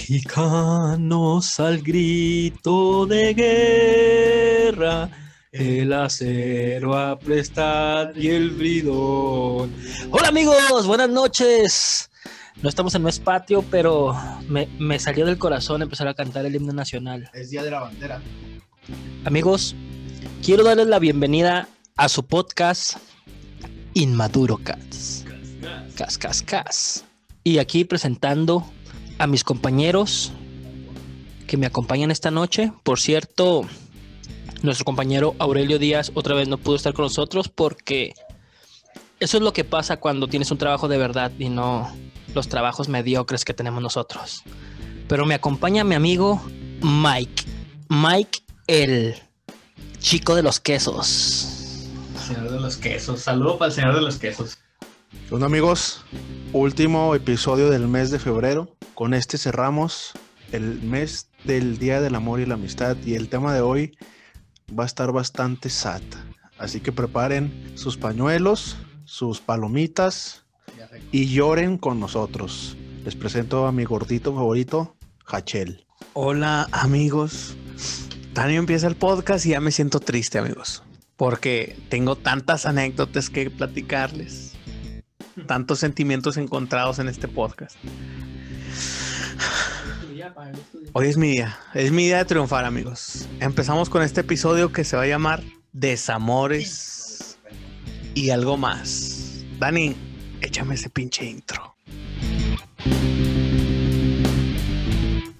Mexicanos al grito de guerra, el acero a prestar y el bridón. Hola amigos, buenas noches. No estamos en mes patio, pero me, me salió del corazón empezar a cantar el himno nacional. Es día de la bandera. Amigos, quiero darles la bienvenida a su podcast Inmaduro Cats. Cas, cas, cas. Y aquí presentando a mis compañeros que me acompañan esta noche. Por cierto, nuestro compañero Aurelio Díaz otra vez no pudo estar con nosotros porque eso es lo que pasa cuando tienes un trabajo de verdad y no los trabajos mediocres que tenemos nosotros. Pero me acompaña mi amigo Mike. Mike, el chico de los quesos. Señor de los quesos. Saludo para el señor de los quesos. Bueno amigos, último episodio del mes de febrero. Con este cerramos el mes del Día del Amor y la Amistad y el tema de hoy va a estar bastante sad. Así que preparen sus pañuelos, sus palomitas y lloren con nosotros. Les presento a mi gordito favorito, Hachel. Hola amigos. Tania empieza el podcast y ya me siento triste amigos. Porque tengo tantas anécdotas que platicarles. Tantos sentimientos encontrados en este podcast. Hoy es mi día. Es mi día de triunfar amigos. Empezamos con este episodio que se va a llamar Desamores y algo más. Dani, échame ese pinche intro.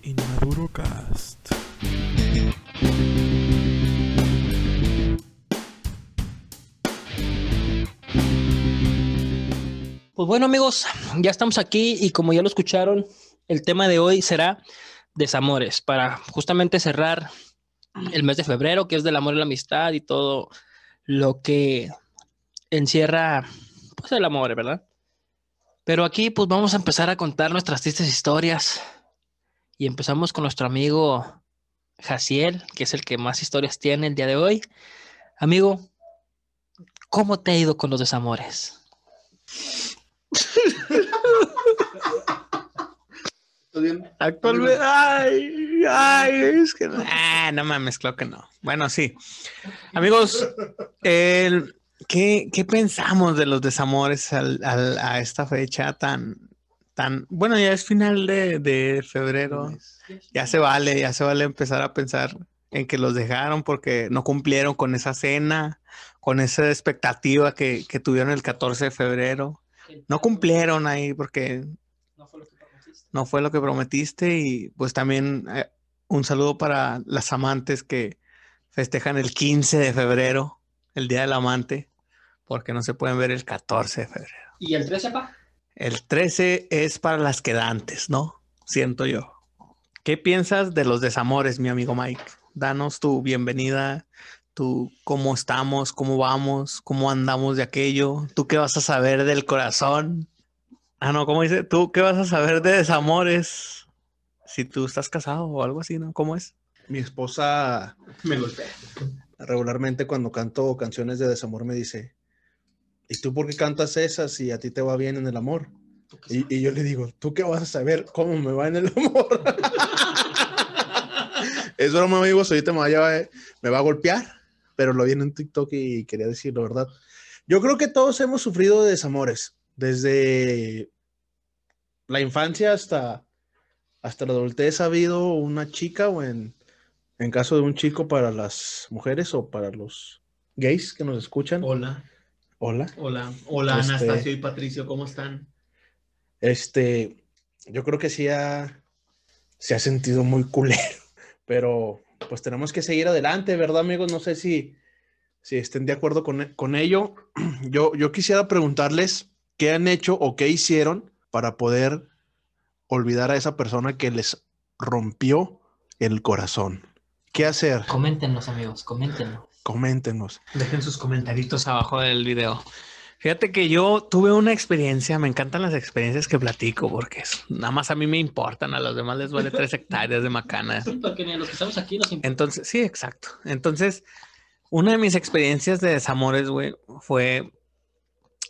Inmaduro Cast. Pues bueno amigos, ya estamos aquí y como ya lo escucharon, el tema de hoy será desamores para justamente cerrar el mes de febrero, que es del amor y la amistad y todo lo que encierra pues el amor, ¿verdad? Pero aquí pues vamos a empezar a contar nuestras tristes historias y empezamos con nuestro amigo Jaciel, que es el que más historias tiene el día de hoy. Amigo, ¿cómo te ha ido con los desamores? Actualmente, ay, ay, es que no. Ah, no mames, claro que no. Bueno, sí. Amigos, el, ¿qué, qué pensamos de los desamores al- al- a esta fecha tan, tan, bueno, ya es final de, de febrero, ya se vale, ya se vale empezar a pensar en que los dejaron porque no cumplieron con esa cena, con esa expectativa que, que tuvieron el 14 de febrero. No cumplieron ahí porque no fue lo que prometiste y pues también eh, un saludo para las amantes que festejan el 15 de febrero, el Día del Amante, porque no se pueden ver el 14 de febrero. ¿Y el 13, pa? El 13 es para las quedantes, ¿no? Siento yo. ¿Qué piensas de los desamores, mi amigo Mike? Danos tu bienvenida, tú cómo estamos, cómo vamos, cómo andamos de aquello, tú qué vas a saber del corazón. Ah, no, ¿cómo dice? ¿Tú qué vas a saber de desamores? Si tú estás casado o algo así, ¿no? ¿Cómo es? Mi esposa Me golpea. regularmente cuando canto canciones de desamor me dice, ¿y tú por qué cantas esas si a ti te va bien en el amor? Y, y yo le digo, ¿tú qué vas a saber cómo me va en el amor? es broma, amigos, ahorita me va, a llevar- me va a golpear, pero lo vi en un TikTok y quería decirlo, ¿verdad? Yo creo que todos hemos sufrido de desamores, desde la infancia hasta, hasta la adultez ha habido una chica o en, en caso de un chico para las mujeres o para los gays que nos escuchan. Hola, Hola. hola, hola Este- Anastasio y Patricio, ¿cómo están? Este, yo creo que sí ha, se ha sentido muy culero, pero pues tenemos que seguir adelante, ¿verdad, amigos? No sé si, si estén de acuerdo con, con ello. Yo, yo quisiera preguntarles qué han hecho o qué hicieron para poder olvidar a esa persona que les rompió el corazón. ¿Qué hacer? Coméntenos, amigos, coméntenos. Coméntenos. Dejen sus comentarios abajo del video. Fíjate que yo tuve una experiencia, me encantan las experiencias que platico porque es- nada más a mí me importan, a los demás les vale tres hectáreas de macana. Porque ni a los que estamos aquí nos importa. Entonces, sí, exacto. Entonces, una de mis experiencias de desamores, güey, fue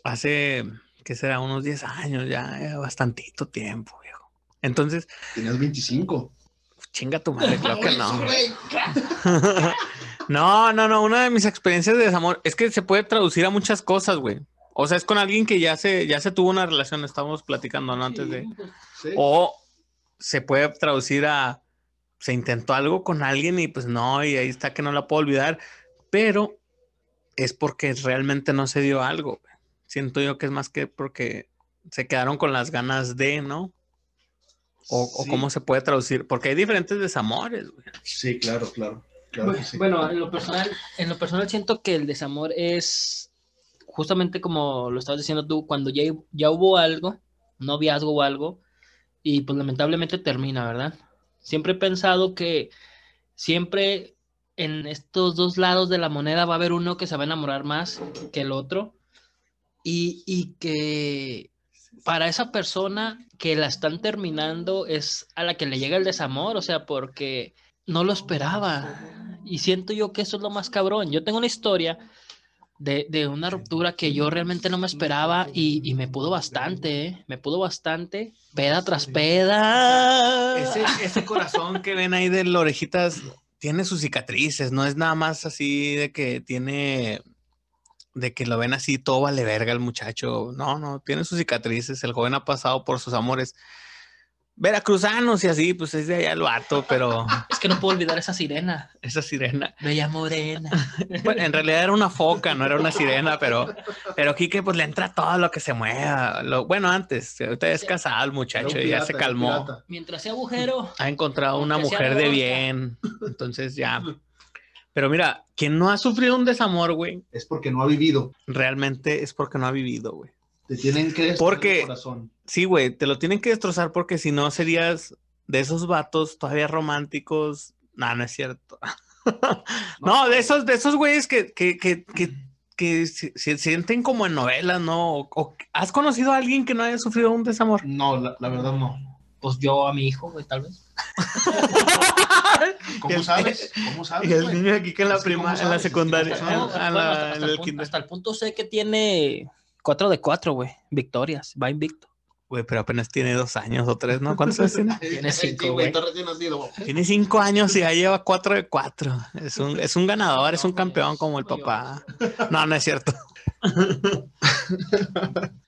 hace, ¿qué será? Unos 10 años ya, ya bastantito tiempo, viejo. Entonces, Tenías 25. chinga tu madre, claro que no. No, no, no. Una de mis experiencias de desamor es que se puede traducir a muchas cosas, güey. O sea, es con alguien que ya se, ya se tuvo una relación, estábamos platicando ¿no? antes de. Sí. O se puede traducir a se intentó algo con alguien y pues no, y ahí está que no la puedo olvidar, pero es porque realmente no se dio algo. Siento yo que es más que porque se quedaron con las ganas de, ¿no? O, cómo se puede traducir, porque hay diferentes desamores, güey. Sí, claro, claro. claro Bueno, sí. bueno, en lo personal, en lo personal siento que el desamor es justamente como lo estabas diciendo tú, cuando ya, ya hubo algo, noviazgo o algo, y pues lamentablemente termina, ¿verdad? Siempre he pensado que siempre en estos dos lados de la moneda va a haber uno que se va a enamorar más que el otro, y, y que para esa persona que la están terminando es a la que le llega el desamor, o sea, porque no lo esperaba. Y siento yo que eso es lo más cabrón. Yo tengo una historia de, de una ruptura que yo realmente no me esperaba y, y me pudo bastante, ¿eh? Me pudo bastante. Peda tras peda. Ese, ese corazón que ven ahí de las orejitas tiene sus cicatrices, no es nada más así de que tiene, de que lo ven así, todo vale verga el muchacho. No, no, tiene sus cicatrices. El joven ha pasado por sus amores veracruzanos y así, pues es de allá el vato, pero Es que no puedo olvidar esa sirena. esa sirena. Bella morena. Bueno, en realidad era una foca, no era una sirena, pero, pero Quique pues le entra todo lo que se mueva. Lo, bueno, antes, ahorita es casado el muchacho y ya se calmó. Mientras sea agujero, ha encontrado una mujer de bien. Entonces ya. Pero mira, quien no ha sufrido un desamor, güey, Es porque no ha vivido. realmente es porque no ha vivido, güey. Te tienen que Porque- el corazón. Sí, güey, te lo tienen que destrozar porque si no serías de esos vatos todavía románticos. No, no es cierto. no, de esos, de esos güeyes que, que, que, que, que se, se sienten como en novelas, ¿no? O- o- ¿Has conocido a alguien que no haya sufrido un desamor? No, la, la verdad no. pues yo a mi hijo, güey, tal vez. ¿Cómo El- sabes? ¿Cómo sabes? Y el güey? niño aquí que en la Es que, ¿cómo prima, en la secundaria, hasta el punto sé que tiene 4 de 4, güey. Victorias. Va invicto. Güey, pero apenas tiene dos años o tres, ¿no? ¿Cuántos años tiene? Tiene cinco, güey. Tiene cinco años y ya lleva cuatro de cuatro. Es un, es un ganador, es un campeón como el papá. No, no es cierto.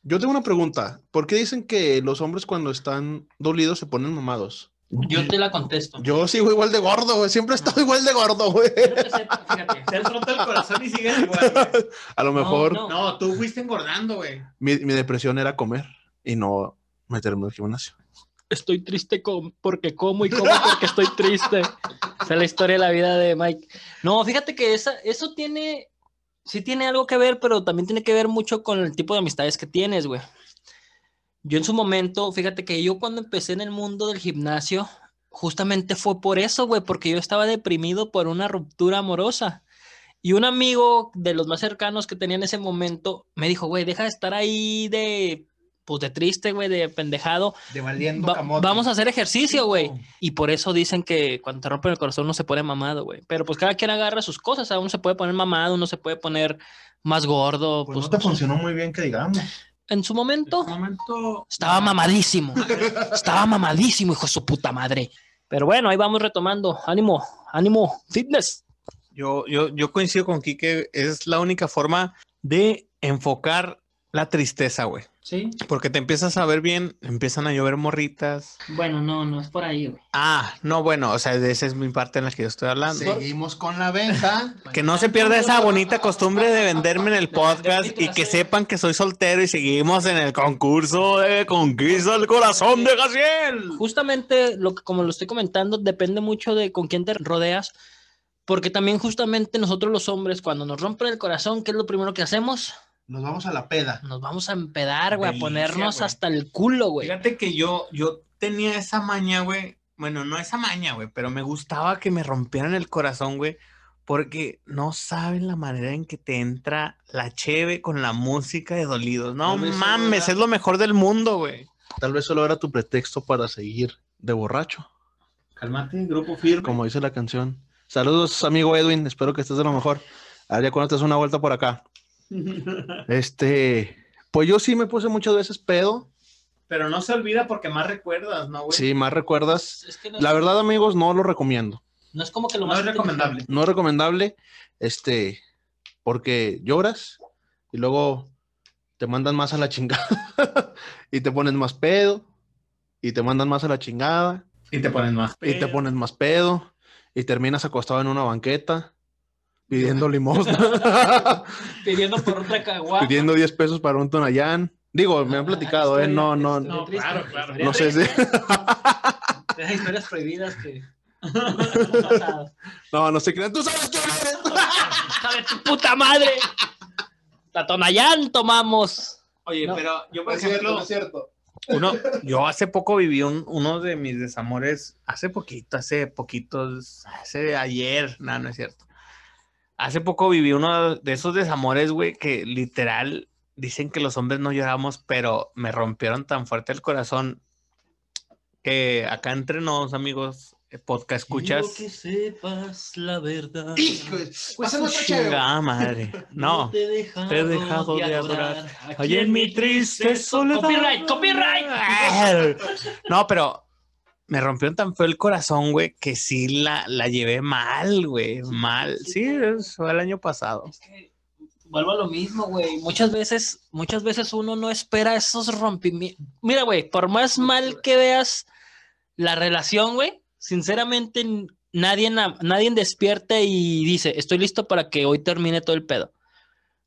Yo tengo una pregunta. ¿Por qué dicen que los hombres cuando están dolidos se ponen mamados? Yo te la contesto. Yo sigo igual de gordo, güey. Siempre he estado igual de gordo, güey. Fíjate. Te has roto el corazón y sigues igual. A lo No, mejor no. No, tú fuiste engordando, güey. mi, mi depresión era comer y no meterme al gimnasio. Estoy triste con, porque como y como porque estoy triste. Esa es la historia de la vida de Mike. No, fíjate que esa, eso tiene, sí tiene algo que ver, pero también tiene que ver mucho con el tipo de amistades que tienes, güey. Yo en su momento, fíjate que yo cuando empecé en el mundo del gimnasio, justamente fue por eso, güey, porque yo estaba deprimido por una ruptura amorosa. Y un amigo de los más cercanos que tenía en ese momento me dijo, güey, deja de estar ahí de, pues de triste, güey, de pendejado. De valiendo Va- vamos a hacer ejercicio, güey. Y por eso dicen que cuando te rompen el corazón uno se pone mamado, güey. Pero pues cada quien agarra sus cosas. o sea, uno se puede poner mamado, uno se puede poner más gordo. Pues Pues, no te funcionó muy bien que digamos. En su momento momento. estaba mamadísimo. estaba mamadísimo, hijo de su puta madre. Pero bueno, ahí vamos retomando. Ánimo, ánimo, fitness. Yo, yo, yo coincido con Kike, es la única forma de enfocar la tristeza, güey. Sí. Porque te empiezas a ver bien, empiezan a llover morritas. Bueno, no, no es por ahí, güey. Ah, no, bueno, o sea, de esa es mi parte en la que yo estoy hablando. Seguimos con la venta. Que no se pierda esa bonita costumbre de venderme en el podcast y que sepan que soy soltero y seguimos en el concurso de Conquista el Corazón de Gaciel. Justamente, lo que, como lo estoy comentando, depende mucho de con quién te rodeas. Porque también justamente nosotros los hombres, cuando nos rompen el corazón, ¿qué es lo primero que hacemos? Nos vamos a la peda. Nos vamos a empedar, güey, a ponernos güey. hasta el culo, güey. Fíjate que yo, yo tenía esa maña, güey. Bueno, no esa maña, güey, pero me gustaba que me rompieran el corazón, güey. Porque no saben la manera en que te entra la cheve con la música de dolidos. No mames, era- es lo mejor del mundo, güey. Tal vez solo era tu pretexto para seguir de borracho, Cálmate, grupo firme. como dice la canción. Saludos, amigo Edwin. Espero que estés de lo mejor. A ver, ya cuando te una vuelta por acá. Este, pues yo sí me puse muchas veces pedo, Pero no se olvida porque más recuerdas, ¿no, güey? Sí, más recuerdas. Es que no, La es, verdad, amigos, no lo recomiendo. no es como que lo No más es recomendable. No es recomendable, este, porque lloras y luego te mandan más a la chingada y te pones más pedo y te mandan más a la chingada Y te ponen más. y te pedo. pones más pedo y terminas acostado en una banqueta pidiendo limosna, pidiendo por otra caguama. pidiendo 10 pesos para un tonayán. Digo, me han platicado, ¿eh? No, no, no, No, claro, claro. no sé si... Hay historias prohibidas que. No, no sé crean. Tú sabes quién eres. ¡Hija de tu puta madre! La Tonayán tomamos. Oye, No. pero yo, por No es cierto, ejemplo, no es cierto. uno, yo hace poco viví un- uno de mis desamores, hace poquito, hace poquitos, hace ayer, no, no es cierto. Hace poco viví uno de esos desamores, güey, que literal dicen que los hombres no lloramos, pero me rompieron tan fuerte el corazón que acá entre nos, amigos, eh, podcast escuchas. Quiero que sepas la verdad. Hijo, de- pásame otra chévere. Chingada madre. No. te he dejado, te he dejado de adorar. Oye, en mi triste soledad. Copyright, copyright. No, pero me rompió tan feo el corazón, güey, que sí la, la llevé mal, güey. Mal. Sí, fue el año pasado. Es que vuelvo a lo mismo, güey. Muchas veces, muchas veces uno no espera esos rompimientos. Mira, güey, por más mal que veas la relación, güey, sinceramente nadie, na- nadie despierta y dice, estoy listo para que hoy termine todo el pedo.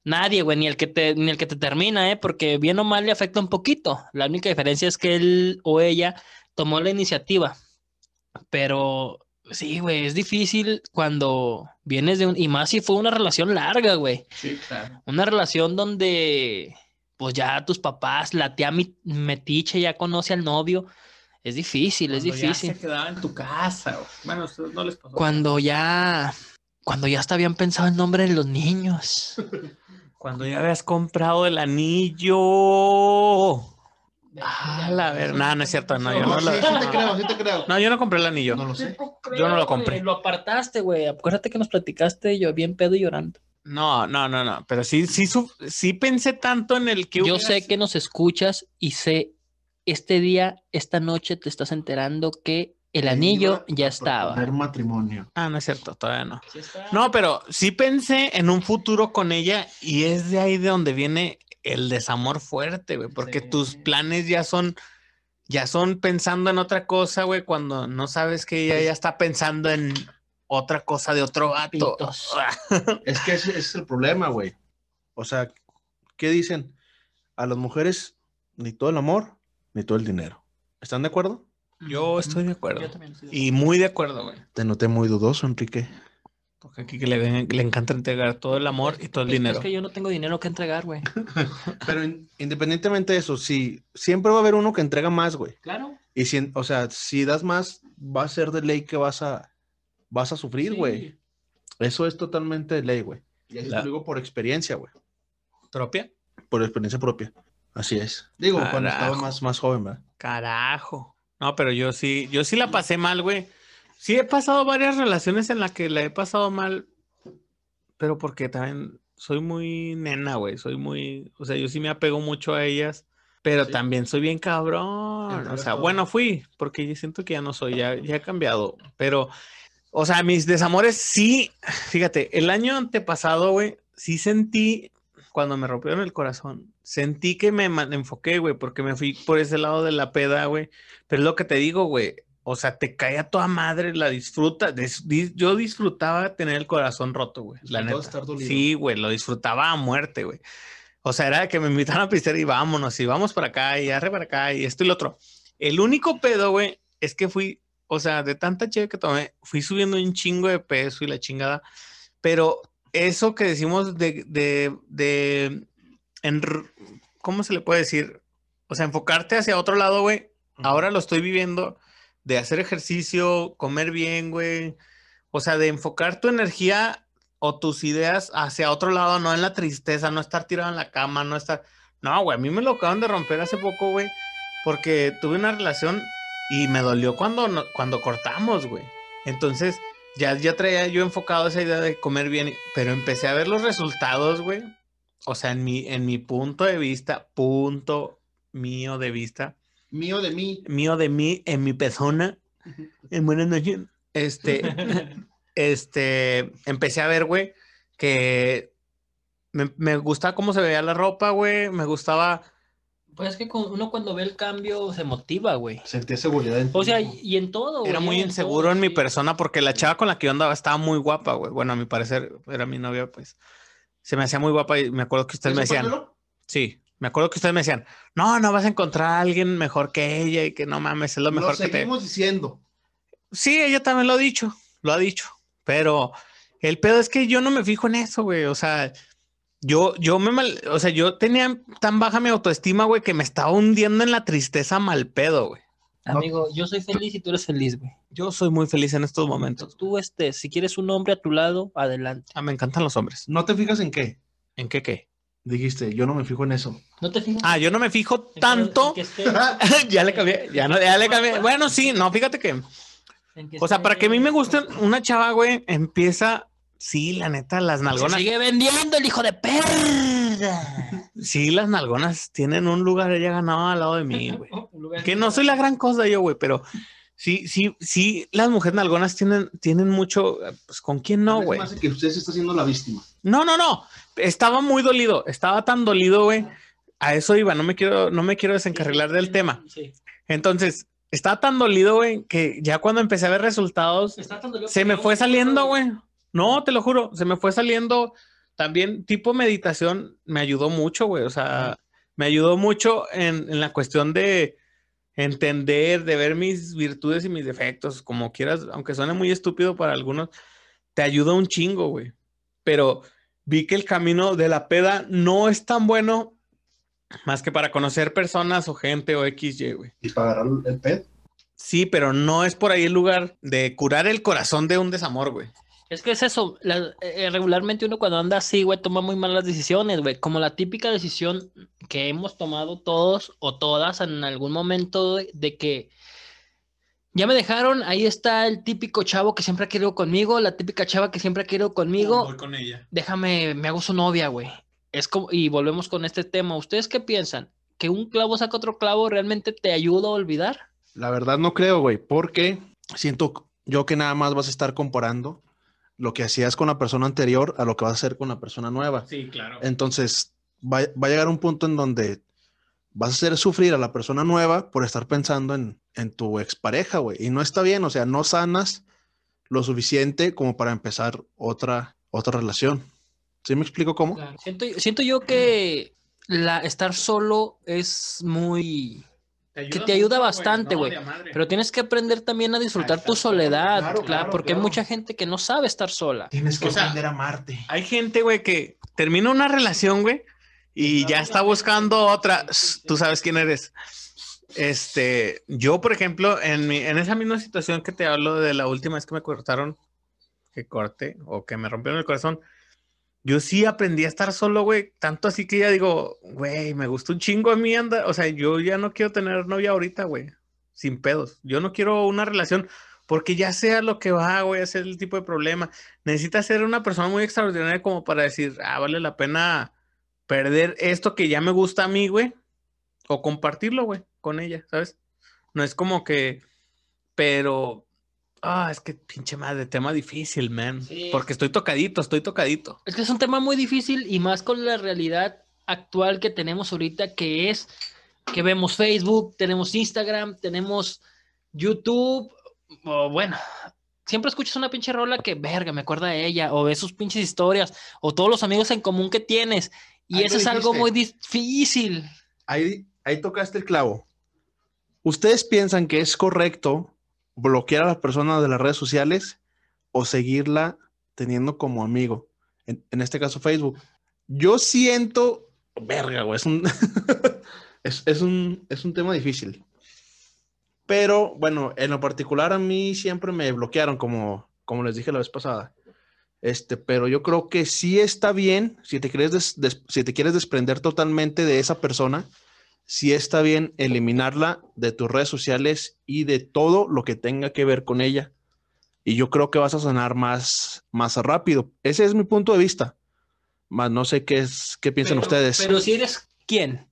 Nadie, güey, ni el que te, ni el que te termina, ¿eh? Porque bien o mal le afecta un poquito. La única diferencia es que él o ella tomó la iniciativa. Pero sí, güey, es difícil cuando vienes de un... Y más si fue una relación larga, güey. Sí, claro. Una relación donde, pues ya tus papás, la tía mi- metiche ya conoce al novio. Es difícil, es ya difícil. se quedaba en tu casa. Bueno, a ustedes no les pasó. Cuando ya... Cuando ya hasta habían pensado el nombre de los niños. Cuando ya habías comprado el anillo. Ah, la verdad, no es cierto, no, yo no, sí, lo- sí te no. creo, sí te creo. No, yo no compré el anillo. No lo sé. Yo no lo compré. Lo apartaste, güey. Acuérdate que nos platicaste yo bien pedo y llorando. No, no, no, no. Pero sí, sí, su- sí pensé tanto en el que. Yo sé sido- que nos escuchas y sé, este día, esta noche te estás enterando que el anillo ya estaba. Matrimonio. Ah, no es cierto, todavía no. No, pero sí pensé en un futuro con ella y es de ahí de donde viene el desamor fuerte, güey, porque Sí. tus planes ya son, ya son pensando en otra cosa, güey, cuando no sabes que ella ya está pensando en otra cosa de otro vato. Pitos. Es que ese, ese es el problema, güey. O sea, ¿qué dicen? A las mujeres ni todo el amor, ni todo el dinero. ¿Están de acuerdo? Yo estoy de acuerdo. Yo también estoy de Y muy de acuerdo, güey. Te noté muy dudoso, Enrique. Porque aquí que le, le encanta entregar todo el amor y todo el Es dinero. Es que yo no tengo dinero que entregar, güey. Pero in- independientemente de eso, sí, siempre va a haber uno que entrega más, güey. Claro. Y si, o sea, si das más, va a ser de ley que vas a, vas a sufrir, güey. Eso es totalmente de ley, güey. Y eso La- lo digo por experiencia, güey. ¿Propia? Por experiencia propia. Así es. Digo, cuando estaba más, más joven, ¿verdad? Carajo. No, pero yo sí, yo sí la pasé mal, güey. Sí he pasado varias relaciones en las que la he pasado mal, pero porque también soy muy nena, güey. Soy muy, o sea, yo sí me apego mucho a ellas, pero Sí. también soy bien cabrón. O sea, bueno, fui, porque yo siento que ya no soy, ya, ya he cambiado. Pero, o sea, mis desamores sí, fíjate, el año antepasado, güey, sí sentí, cuando me rompieron el corazón, sentí que me enfoqué, güey, porque me fui por ese lado de la peda, güey. Pero es lo que te digo, güey. O sea, te cae a toda madre, la disfruta. dis- dis- yo disfrutaba tener el corazón roto, güey. La Disfrutaba neta. estar. Sí, güey, lo disfrutaba a muerte, güey. O sea, era que me invitaran a pistear y vámonos, y vamos para acá, y arre para acá, y esto y lo otro. El único pedo, güey, es que fui, o sea, de tanta chévere que tomé, fui subiendo un chingo de peso y la chingada. Pero eso que decimos de, de, de, en- ¿cómo se le puede decir? O sea, enfocarte hacia otro lado, güey. Ahora lo estoy viviendo de hacer ejercicio, comer bien, güey. O sea, de enfocar tu energía o tus ideas hacia otro lado, no en la tristeza, no estar tirado en la cama, no estar... No, güey, a mí me lo acaban de romper hace poco, güey, porque tuve una relación y me dolió cuando, cuando cortamos, güey. Entonces, ya, ya traía yo enfocado esa idea de comer bien, pero empecé a ver los resultados, güey. O sea, en mi, en mi punto de vista, punto mío de vista, Mío de mí. mío de mí en mi persona. En buenas noches. Este, este, empecé a ver, güey, que me, me gustaba cómo se veía la ropa, güey. Me gustaba. Pues es que uno cuando ve el cambio se motiva, güey. Sentía seguridad en O sea, y en todo, güey. Era muy en inseguro todo, en mi sí. persona porque la chava con la que yo andaba estaba muy guapa, güey. Bueno, a mi parecer era mi novia, pues. Se me hacía muy guapa y me acuerdo que ustedes me ¿Eso decían. pásamelo? Sí, me acuerdo que ustedes me decían, no, no vas a encontrar a alguien mejor que ella y que no mames, es lo Lo mejor que te. seguimos diciendo. Sí, ella también lo ha dicho, lo ha dicho, pero el pedo es que yo no me fijo en eso, güey. O sea, yo, yo me mal, o sea, yo tenía tan baja mi autoestima, güey, que me estaba hundiendo en la tristeza mal pedo, güey. Amigo, yo soy feliz y tú eres feliz, güey. Yo soy muy feliz en estos momentos. Tú, este, si quieres un hombre a tu lado, adelante. Ah, me encantan los hombres. ¿No te fijas en qué? ¿En qué qué? Dijiste, yo no me fijo en eso. ¿No te fijas? Ah, yo no me fijo tanto. en que esté- ya le cambié, ya no, ya le cambié. Bueno, sí, no, fíjate que, o sea, para que a mí me guste una chava, güey, empieza, sí, la neta, las Se nalgonas. sigue vendiendo el hijo de perra. Sí, las nalgonas tienen un lugar ella ganado al lado de mí, güey. Que no soy la gran cosa yo, güey, pero sí, sí, sí, las mujeres nalgonas tienen, tienen mucho, pues con quién no, güey. que usted se está haciendo la víctima. No, no, no. Estaba muy dolido, estaba tan dolido, güey. A eso iba, no me quiero, no me quiero desencarrilar del tema. Sí. Entonces, estaba tan dolido, güey, que ya cuando empecé a ver resultados, se me fue saliendo, güey. No, te lo juro, se me fue saliendo también tipo meditación, me ayudó mucho, güey. O sea, me ayudó mucho en, en la cuestión de entender, de ver mis virtudes y mis defectos, como quieras, aunque suene muy estúpido para algunos, te ayuda un chingo, güey. Pero vi que el camino de la peda no es tan bueno más que para conocer personas o gente o XY, güey. Y pagar el, el pet. Sí, pero no es por ahí el lugar de curar el corazón de un desamor, güey. Es que es eso, la- eh, regularmente uno cuando anda así, güey, toma muy malas decisiones, güey, como la típica decisión que hemos tomado todos o todas en algún momento de, de que ya me dejaron, ahí está el típico chavo que siempre ha querido conmigo, la típica chava que siempre ha querido conmigo, con ella. déjame, me hago su novia, güey. Es como, y volvemos con este tema, ¿ustedes qué piensan? ¿Que un clavo saca otro clavo realmente te ayuda a olvidar? La verdad no creo, güey, porque siento yo que nada más vas a estar comparando lo que hacías con la persona anterior a lo que vas a hacer con la persona nueva. Sí, claro. Entonces, va, va a llegar un punto en donde vas a hacer sufrir a la persona nueva por estar pensando en, en tu expareja, güey. Y no está bien, o sea, no sanas lo suficiente como para empezar otra, otra relación. ¿Sí me explico cómo? Siento, siento yo que la, estar solo es muy... que te ayuda bastante, güey. Pero tienes que aprender también a disfrutar tu soledad, Claro, claro, claro, porque claro. hay mucha gente que no sabe estar sola. Tienes que O sea, aprender a amarte. Hay gente, güey, que termina una relación, güey, y ya está buscando otra. Tú sabes quién eres. Este, yo, por ejemplo, en, mi, en esa misma situación que te hablo de la última vez que me cortaron, que corte o que me rompieron el corazón, yo sí aprendí a estar solo, güey, tanto así que ya digo, güey, me gusta un chingo a mí anda, o sea, yo ya no quiero tener novia ahorita, güey, sin pedos. Yo no quiero una relación porque ya sea lo que va, güey, a ser el tipo de problema. Necesitas ser una persona muy extraordinaria como para decir, ah, vale la pena perder esto que ya me gusta a mí, güey, o compartirlo, güey, con ella, ¿sabes? No es como que, pero, ah, es que pinche madre, tema difícil, man, Sí. porque estoy tocadito, estoy tocadito. Es que es un tema muy difícil y más con la realidad actual que tenemos ahorita, que es que vemos Facebook, tenemos Instagram, tenemos YouTube, o bueno, siempre escuchas una pinche rola que, verga, me acuerda de ella, o ves sus pinches historias, o todos los amigos en común que tienes, y Ahí eso es algo muy difícil. Ahí, ahí tocaste el clavo. ¿Ustedes piensan que es correcto bloquear a la persona de las redes sociales o seguirla teniendo como amigo? En, en este caso, Facebook. Yo siento, verga, güey, es un, es, es un, es un tema difícil. Pero bueno, en lo particular a mí siempre me bloquearon, como, como les dije la vez pasada. Este, pero yo creo que sí está bien, si te quieres, des- des- si te quieres desprender totalmente de esa persona, sí está bien eliminarla de tus redes sociales y de todo lo que tenga que ver con ella. Y yo creo que vas a sanar más, más rápido. Ese es mi punto de vista. Más no sé qué es, qué piensan Pero- ustedes. Pero si eres quién,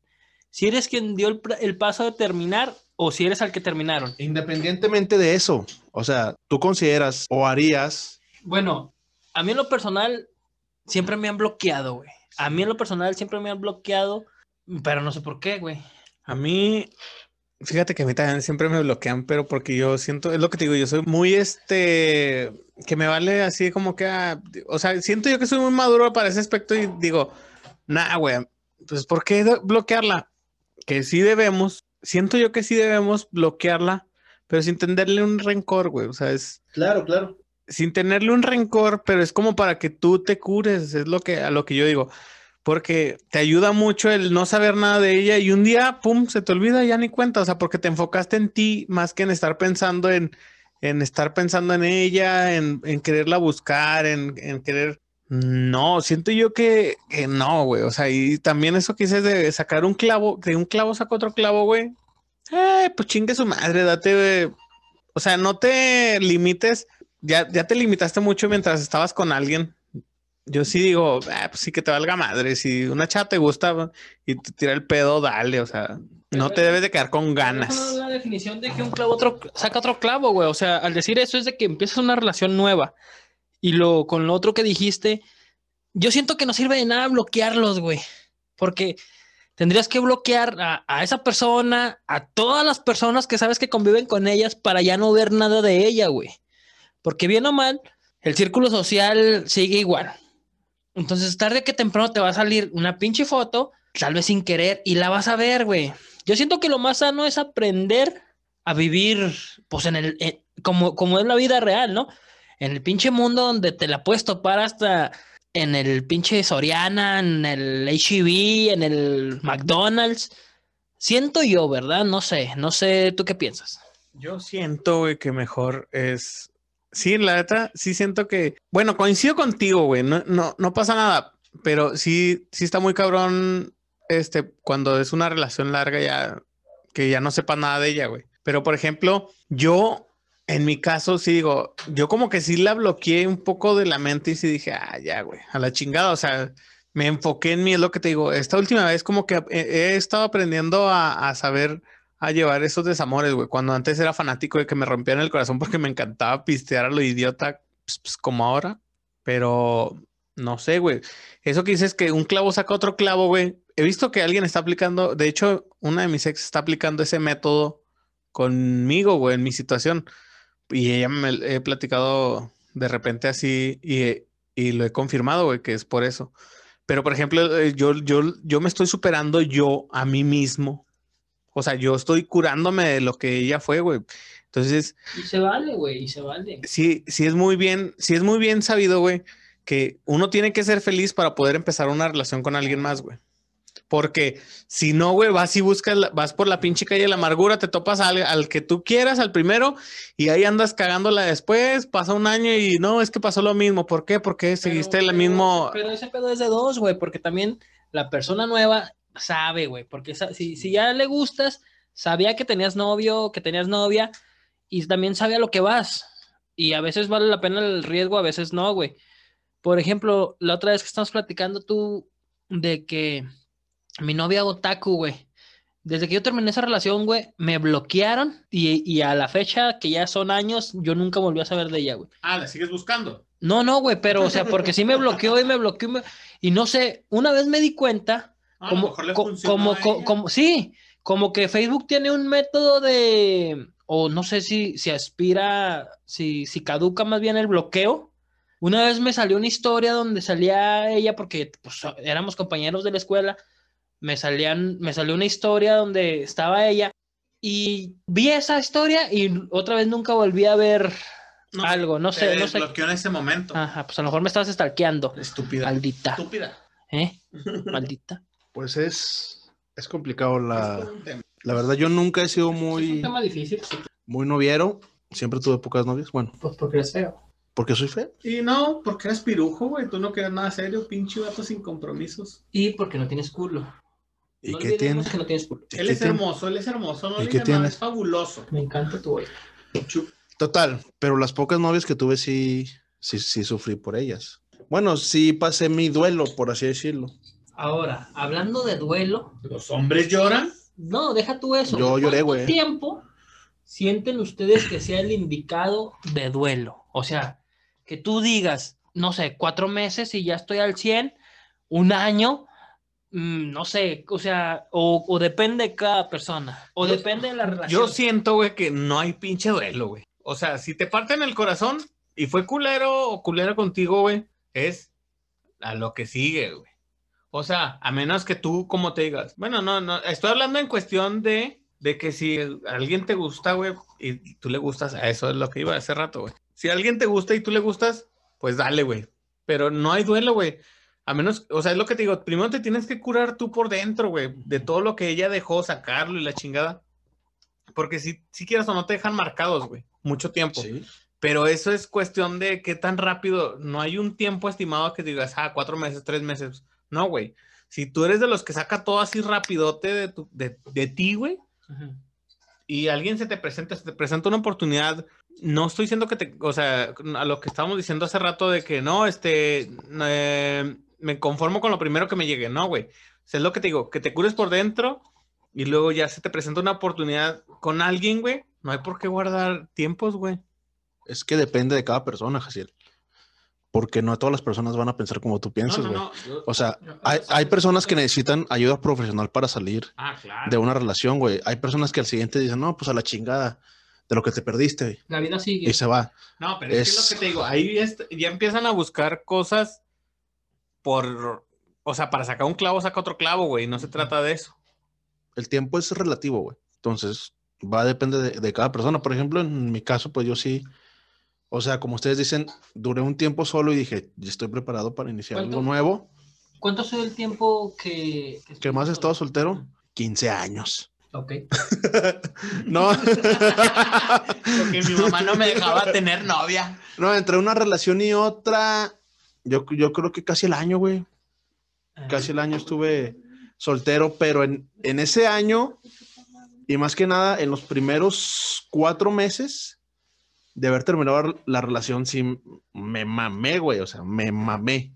si eres quien dio el, el paso de terminar, o si eres al que terminaron. Independientemente de eso, o sea, tú consideras o harías. Bueno, a mí en lo personal siempre me han bloqueado, güey. A mí en lo personal siempre me han bloqueado, pero no sé por qué, güey. A mí, fíjate que a mí también siempre me bloquean, pero porque yo siento, es lo que te digo, yo soy muy este, que me vale así como que, ah, o sea, siento yo que soy muy maduro para ese aspecto y digo, nah, güey, pues ¿por qué bloquearla? Que sí debemos, siento yo que sí debemos bloquearla, pero sin tenerle un rencor, güey, o sea, es... Claro, claro. Sin tenerle un rencor, pero es como para que tú te cures, es lo que, a lo que yo digo porque te ayuda mucho el no saber nada de ella y un día, pum, se te olvida, ya ni cuenta, o sea, porque te enfocaste en ti más que en estar pensando en, en estar pensando en ella, en, en quererla buscar, en, en, querer... No, siento yo que, que no, güey, o sea, y también eso que dices de sacar un clavo, de un clavo saca otro clavo, güey. Eh, pues chingue su madre, date, o sea, no te limites, ya, ya te limitaste mucho mientras estabas con alguien, yo sí digo, ah, pues sí que te valga madre. Si una chava te gusta y te tira el pedo, dale. O sea, no te debes de quedar con ganas. la definición de que un clavo otro, saca otro clavo, güey. O sea, al decir eso es de que empiezas una relación nueva. Y lo con lo otro que dijiste, yo siento que no sirve de nada bloquearlos, güey. Porque tendrías que bloquear a, a, esa persona, a todas las personas que sabes que conviven con ellas para ya no ver nada de ella, güey. Porque bien o mal, el círculo social sigue igual. Entonces, tarde que temprano te va a salir una pinche foto, tal vez sin querer, y la vas a ver, güey. Yo siento que lo más sano es aprender a vivir, pues, en el, como, como es la vida real, ¿no? En el pinche mundo donde te la puedes topar hasta en el pinche Soriana, en el HEB, en el McDonald's. Siento yo, ¿verdad? No sé, no sé, ¿tú qué piensas? Yo siento, güey, que mejor es Sí, la neta, sí siento que, bueno, coincido contigo, güey, no, no, no pasa nada, pero sí, sí está muy cabrón, este, cuando es una relación larga ya, que ya no sepa nada de ella, güey. Pero, por ejemplo, yo, en mi caso, sí digo, yo como que sí la bloqueé un poco de la mente y sí dije, ah, ya, güey, a la chingada, o sea, me enfoqué en mí, es lo que te digo, esta última vez como que he, estado aprendiendo a, a saber a llevar esos desamores, güey. Cuando antes era fanático de que me rompieran el corazón porque me encantaba pistear a lo idiota, pues, pues, como ahora. Pero no sé, güey. Eso que dices que un clavo saca otro clavo, güey. He visto que alguien está aplicando, de hecho, una de mis ex está aplicando ese método conmigo, güey, en mi situación. Y ella me he platicado de repente así y, y lo he confirmado, güey, que es por eso. Pero, por ejemplo, eh, yo, yo, yo me estoy superando yo a mí mismo o sea, yo estoy curándome de lo que ella fue, güey. Entonces. Y se vale, güey, y se vale. Sí, sí es muy bien, sí es muy bien sabido, güey, que uno tiene que ser feliz para poder empezar una relación con alguien más, güey. Porque si no, güey, vas y buscas, vas por la pinche calle de la amargura, te topas al, al, que tú quieras, al primero, y ahí andas cagándola después, pasa un año y no, es que pasó lo mismo. ¿Por qué? Porque seguiste el mismo. Pero ese pedo es de dos, güey, porque también la persona nueva sabe, güey, porque si, si ya le gustas, sabía que tenías novio, que tenías novia, y también sabía lo que vas. Y a veces vale la pena el riesgo, a veces no, güey. Por ejemplo, la otra vez que estamos platicando tú de que mi novia Otaku, güey, desde que yo terminé esa relación, güey, me bloquearon y, y, a la fecha, que ya son años, yo nunca volví a saber de ella, güey. Ah, ¿la sigues buscando? No, no, güey, pero, o sea, porque sí me bloqueó y me bloqueó. y no sé, una vez me di cuenta Ah, como, como, como, sí, como que Facebook tiene un método de, o no sé si, si aspira, si, si caduca más bien el bloqueo. Una vez me salió una historia donde salía ella, porque pues, éramos compañeros de la escuela, me, salían, me salió una historia donde estaba ella y vi esa historia y otra vez nunca volví a ver algo, no sé, no sé. en ese momento. Ajá, pues a lo mejor me estabas stalkeando. Estúpida. Maldita. Estúpida. ¿Eh? Maldita. Pues es, es complicado la, la verdad. Yo nunca he sido muy, Es un tema difícil. sí. muy noviero. Siempre tuve pocas novias. Bueno, Pues porque eres feo. porque soy feo. Y no, porque eres pirujo, güey. Tú no quedas nada serio, pinche vato sin compromisos. Y porque no tienes culo. ¿Y no qué olvidemos tiene? que no tienes culo. ¿Y Él es tiene? hermoso, él es hermoso. No ¿Y le qué digas nada, tiene? es fabuloso. Me encanta tu. Chup. Total, pero las pocas novias que tuve sí, sí, sí sufrí por ellas. Bueno, sí pasé mi duelo, por así decirlo. Ahora, hablando de duelo, ¿Los hombres lloran? No, deja tú eso. Yo lloré, ¿Cuánto güey. tiempo sienten ustedes que sea el indicado de duelo? O sea, que tú digas, no sé, cuatro meses y ya estoy al 100, un año, mm, no sé, o sea, o, o depende de cada persona, o Yo- depende de la relación. Yo siento, güey, que no hay pinche duelo, güey. O sea, si te parten el corazón y fue culero o culera contigo, güey, es a lo que sigue, güey. O sea, a menos que tú, como te digas, bueno, no, no, estoy hablando en cuestión de, de que si alguien te gusta, güey, y tú le gustas, a eso es lo que iba hace rato, güey. Si alguien te gusta y tú le gustas, pues dale, güey. Pero no hay duelo, güey. A menos, o sea, es lo que te digo, primero te tienes que curar tú por dentro, güey, de todo lo que ella dejó, sacarlo y la chingada. Porque si, si quieres o no te dejan marcados, güey, mucho tiempo. Sí. Pero eso es cuestión de qué tan rápido, no hay un tiempo estimado que digas, ah, cuatro meses, tres meses. No, güey. Si tú eres de los que saca todo así rapidote de, tu- de, de ti, güey, y alguien se te presenta, se te presenta una oportunidad, no estoy diciendo que te, o sea, a lo que estábamos diciendo hace rato de que no, este, eh, me conformo con lo primero que me llegue, no, güey. O sea, es lo que te digo, que te cures por dentro y luego ya se te presenta una oportunidad con alguien, güey. No hay por qué guardar tiempos, güey. Es que depende de cada persona, Jaciel. Porque no todas las personas van a pensar como tú piensas, güey. yo- O sea, hay, hay personas que necesitan ayuda profesional para salir Ah, claro. de una relación, güey. Hay personas que al siguiente dicen, no, pues a la chingada de lo que te perdiste güey", La vida sigue. y se va. No, pero es, que es lo que te digo, ahí es- ya empiezan a buscar cosas por, o sea, para sacar un clavo, saca otro clavo, güey, no se trata de eso. El tiempo es relativo, güey. Entonces, va a depender de, de cada persona. Por ejemplo, en mi caso, pues yo sí, o sea, como ustedes dicen, duré un tiempo solo y dije, estoy preparado para iniciar algo nuevo. ¿Cuánto ha sido el tiempo que... que ¿Qué más he estado soltero? 15 años. Ok. No. Porque mi mamá no me dejaba tener novia. No, entre una relación y otra, yo, yo creo que casi el año, güey. Casi el año estuve soltero, pero en, en ese año, y más que nada, en los primeros cuatro meses de haber terminado la relación, sí me mamé, güey. O sea, me mamé.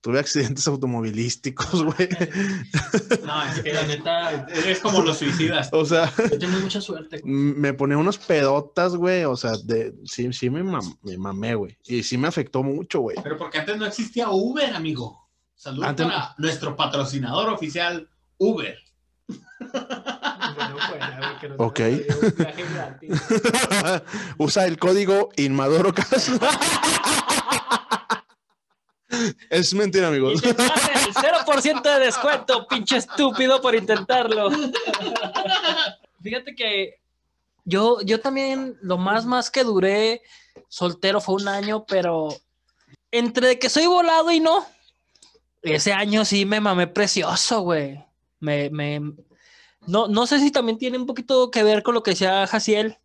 Tuve accidentes automovilísticos, güey. No, es que la neta, Eres como los suicidas. O sea, yo tengo mucha suerte. güey. me ponía unas pedotas, güey. O sea, de, sí, sí me, mam- me mamé, güey. Y sí me afectó mucho, güey. Pero porque antes no existía Uber, amigo. Saludos Antes- para nuestro patrocinador oficial, Uber. Que nos Ok. hagan un viaje gratis. Usa el código InmaduroCast. es mentira, Y amigos. te pagan el 0% de descuento, pinche estúpido, por intentarlo. Fíjate que yo, yo también, lo más, más que duré soltero fue un año, pero entre que soy volado y no, ese año sí me mamé precioso, güey. Me, me, no, no sé si también tiene un poquito que ver con lo que decía Jaciel,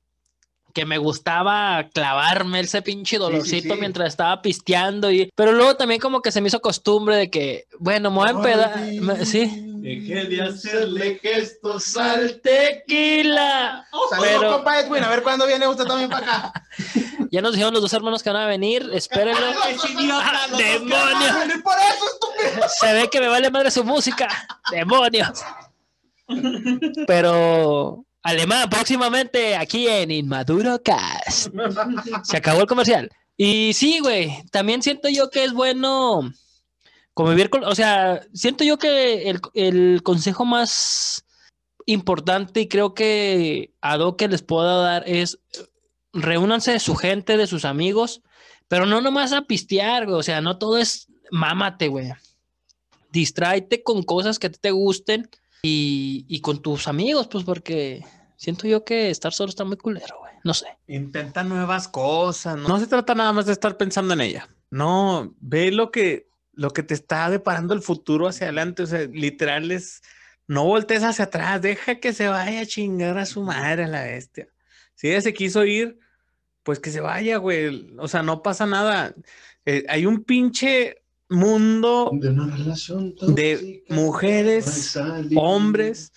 que me gustaba clavarme ese pinche dolorcito sí. mientras estaba pisteando, y, pero luego también como que se me hizo costumbre de que, bueno, me voy a empedar, sí. Dejé de hacerle gestos al tequila. Pero- compa Edwin. A ver cuándo viene usted también para acá. Ya nos dijeron los dos hermanos que van a venir, espérenlo. ¡Ah, ¡Demonio! Por eso, estúpido. Se ve que me vale madre su música. ¡Demonios! Pero alemán, próximamente aquí en Inmaduro Cast. Se acabó el comercial. Y sí, güey, también siento yo que es bueno convivir con, o sea, siento yo que el, el consejo más importante y creo que a lo que les puedo dar es reúnanse de su gente, de sus amigos, pero no nomás a pistear, güey, o sea, no todo es mámate, güey. Distráete con cosas que te gusten y, y con tus amigos, pues porque siento yo que estar solo está muy culero, güey. No sé. Intenta nuevas cosas. No, No se trata nada más de estar pensando en ella. No, ve lo que, lo que te está deparando el futuro hacia adelante. O sea, literal es, no voltees hacia atrás, deja que se vaya a chingar a su madre a la bestia. Si ella se quiso ir, pues que se vaya, güey. O sea, no pasa nada. Eh, hay un pinche mundo De una relación de mujeres, hombres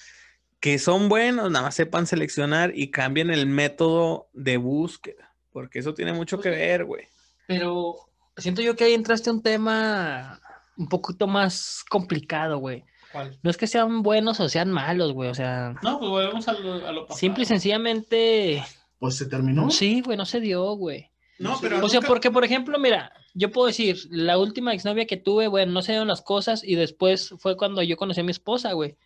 que son buenos, nada más sepan seleccionar y cambien el método de búsqueda, porque eso tiene mucho que ver, güey. Pero siento yo que ahí entraste a un tema un poquito más complicado, güey. ¿Cuál? no es que sean buenos o sean malos, güey. O sea, No, pues volvemos a lo, a lo pasado. simple y sencillamente, Pues se terminó. sí, güey, no se dio, güey. No, pero O sea, nunca- porque, por ejemplo, mira, yo puedo decir, la última exnovia que tuve, bueno, no se dieron las cosas y después fue cuando yo conocí a mi esposa, güey.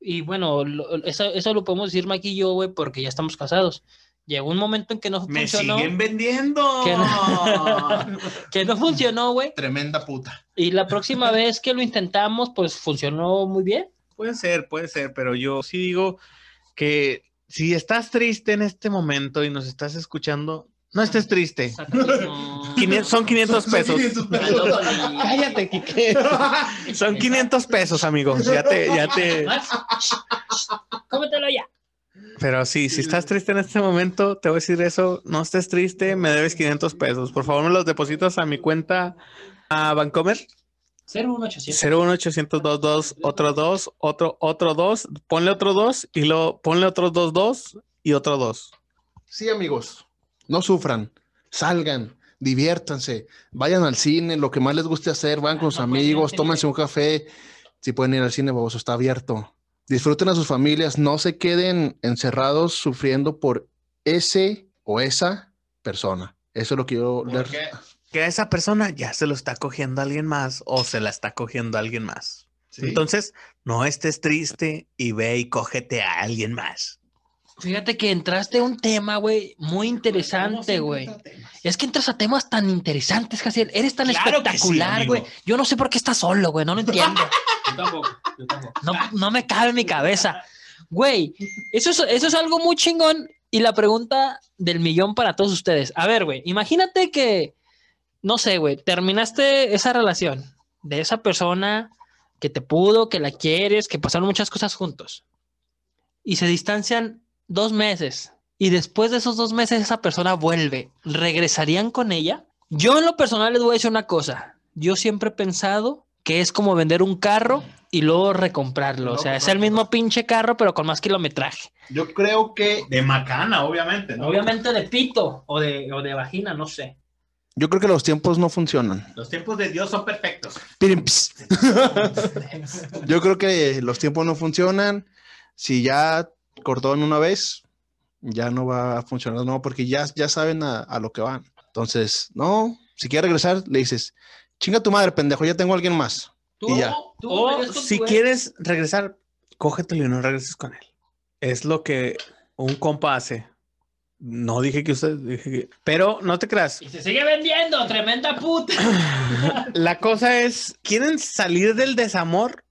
Y bueno, lo- eso, eso lo podemos decir Mike y yo, güey, porque ya estamos casados. Llegó un momento en que no Me funcionó, siguen vendiendo. Que que no funcionó, güey. Tremenda puta. Y la próxima vez que lo intentamos, pues funcionó muy bien. Puede ser, puede ser, pero yo sí digo que si estás triste en este momento y nos estás escuchando, no estés triste. Quinien- son 500 pesos. Cállate, Kike. Son 500 pesos, amigos. Ya te, ya te. Cómetelo ya. Pero sí, si estás triste en este momento, te voy a decir eso. No estés triste, me debes 500 pesos. Por favor, me los depositas a mi cuenta a Bancomer. 01800. 01822, otro 2, otro, otro 2. Ponle otro 2 y luego ponle otros dos 2 y otro 2. Sí, amigos, no sufran, salgan, diviértanse, vayan al cine, lo que más les guste hacer, van con sus No amigos, tómense un café, si pueden ir al cine, baboso, está abierto. Disfruten a sus familias, no se queden encerrados sufriendo por ese o esa persona. Eso es lo que yo les... Que a esa persona ya se lo está cogiendo alguien más o se la está cogiendo alguien más. Sí. Entonces, no estés triste y ve y cógete a alguien más. Fíjate que entraste a un tema, güey, muy interesante, güey. Es que entras a temas tan interesantes, Jaciel. Eres tan Claro espectacular, güey. Yo no sé por qué estás solo, güey. No lo entiendo. Yo tampoco, yo tampoco. No, no me cabe en mi cabeza. Güey, eso es, eso es algo muy chingón. Y la pregunta del millón para todos ustedes. A ver, güey, imagínate que, no sé, güey, terminaste esa relación de esa persona que te pudo, que la quieres, que pasaron muchas cosas juntos. Y se distancian dos meses. Y después de esos dos meses esa persona vuelve. ¿Regresarían con ella? Yo en lo personal les voy a decir una cosa. Yo siempre he pensado que es como vender un carro y luego recomprarlo. O sea, es el mismo pinche carro, pero con más kilometraje. Yo creo que, De macana, obviamente, ¿no? Obviamente de pito o de, o de vagina, no sé. yo creo que los tiempos no funcionan. Los tiempos de Dios son perfectos. Yo creo que los tiempos no funcionan. Si ya cortaron una vez, ya no va a funcionar, no, porque ya, ya saben a, a lo que van. Entonces, no, si quieres regresar, le dices, chinga tu madre, pendejo, ya tengo a alguien más. Tú, Y ya. tú O si quieres regresar, cógetelo y no regreses con él. Es lo que un compa hace. No dije que usted, dije que- pero no te creas. Y se sigue vendiendo, tremenda puta. La cosa es, ¿quieren salir del desamor?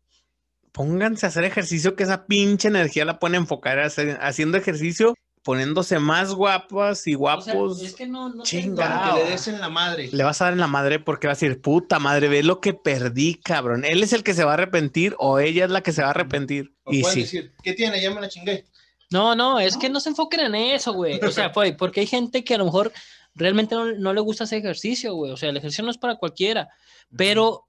Pónganse a hacer ejercicio, que esa pinche energía la pueden enfocar hacer- haciendo ejercicio, poniéndose más guapas y O sea, guapos. es que no, no Chinga. que le des en la madre. Le vas a dar en la madre porque va a decir, puta madre, ve lo que perdí, cabrón. Él es el que se va a arrepentir o ella es la que se va a arrepentir. Y sí. ¿qué tiene? Ya me la chingué. No, no, es que no se enfoquen en eso, güey. O sea, pues, porque hay gente que a lo mejor realmente no, no le gusta hacer ejercicio, güey. O sea, el ejercicio no es para cualquiera. Pero,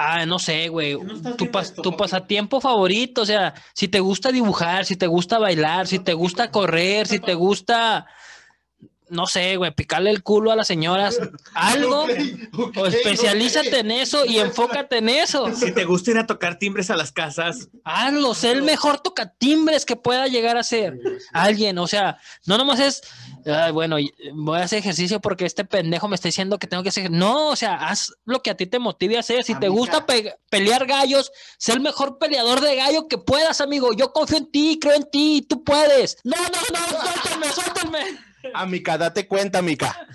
ah, no sé, güey. ¿Qué no estás Tu, pas- esto, tu pasatiempo favorito, o sea, si te gusta dibujar, si te gusta bailar, si te gusta correr, si te gusta, no sé, güey, picarle el culo a las señoras, algo, o especialízate en eso y enfócate en eso. Si te gusta ir a tocar timbres a las casas, Hazlo, sé el mejor tocatimbres que pueda llegar a ser alguien. O sea, no nomás es, "Ay, bueno, voy a hacer ejercicio porque este pendejo me está diciendo que tengo que hacer. No, o sea, haz lo que a ti te motive a hacer. Si te gusta pe- pelear gallos, sé el mejor peleador de gallo que puedas, amigo. Yo confío en ti, creo en ti, tú puedes. No, no, no, suéltame, suéltame. Amica, date cuenta, amica.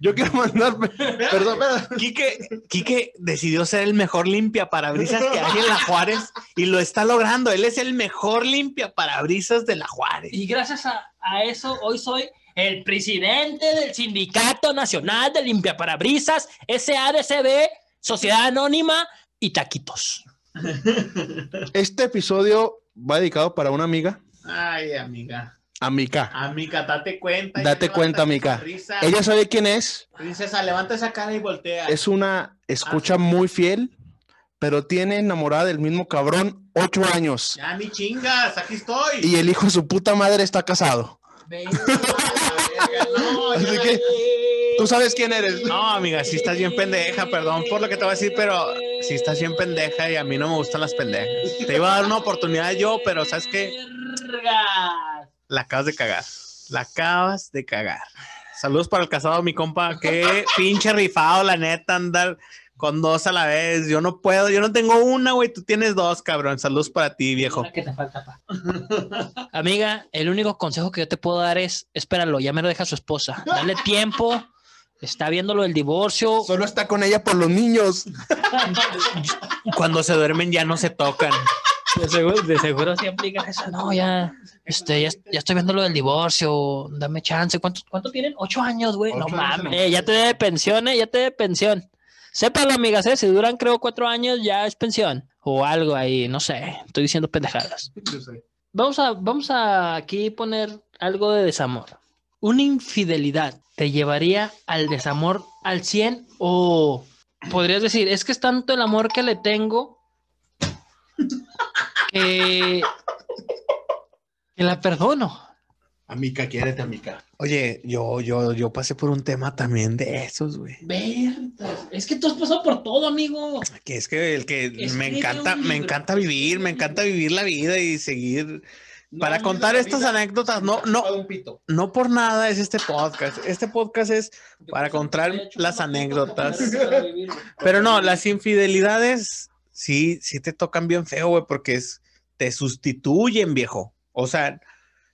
Yo quiero mandar. Perdón, perdón. Quique, Quique decidió ser el mejor limpia parabrisas que hay en la Juárez y lo está logrando. Él es el mejor limpia parabrisas de la Juárez. Y gracias a, a eso, hoy soy el presidente del Sindicato Nacional de Limpiaparabrisas, SADCB, Sociedad Anónima y Taquitos. Este episodio va dedicado para una amiga. Ay, amiga. Amica. Amiga, date cuenta. Date cuenta, amica. sonrisa. Ella sabe quién es. Princesa, levanta esa cara y voltea. Es una escucha muy fiel, pero tiene enamorada del mismo cabrón ocho años. Ya ni chingas, aquí estoy. Y el hijo de su puta madre está casado. No, Así que- Tú sabes quién eres. No, amiga, sí estás bien pendeja, perdón por lo que te voy a decir, pero sí estás bien pendeja y a mí no me gustan las pendejas. Te iba a dar una oportunidad yo, pero ¿sabes qué? La acabas de cagar. La acabas de cagar. Saludos para el casado, mi compa. Qué pinche rifado, la neta, andar con dos a la vez. Yo no puedo, yo no tengo una, güey. Tú tienes dos, cabrón. Saludos para ti, viejo. que te falta, pa. Amiga, el único consejo que yo te puedo dar es, espéralo, ya me lo deja su esposa. Dale tiempo. Está viendo lo del divorcio. Solo está con ella por los niños. Cuando se duermen ya no se tocan. De seguro, de seguro sí aplica eso. No, ya, este, ya, ya estoy viendo lo del divorcio. Dame chance. ¿Cuánto, cuánto tienen? Ocho años, güey. No mames. Eh, ya te debe pensión, eh, ya te debe pensión. Sépalo, amigas, eh, si duran, creo, cuatro años, ya es pensión. O algo ahí, no sé. Estoy diciendo pendejadas. Vamos a, vamos a aquí poner algo de desamor. Una infidelidad te llevaría al desamor al 100 o podrías decir, es que es tanto el amor que le tengo que, que la perdono. Amica, quiérete, amica. Oye, yo, yo, yo pasé por un tema también de esos, güey. Es que tú has pasado por todo, amigo. Que es que el que Escribe me encanta, me encanta vivir, me encanta vivir la vida y seguir. Para contar estas anécdotas, no, no, no por nada es este podcast. Este podcast es para contar las anécdotas. Pero no, las infidelidades sí, sí te tocan bien feo, güey, porque es, te sustituyen, viejo. O sea,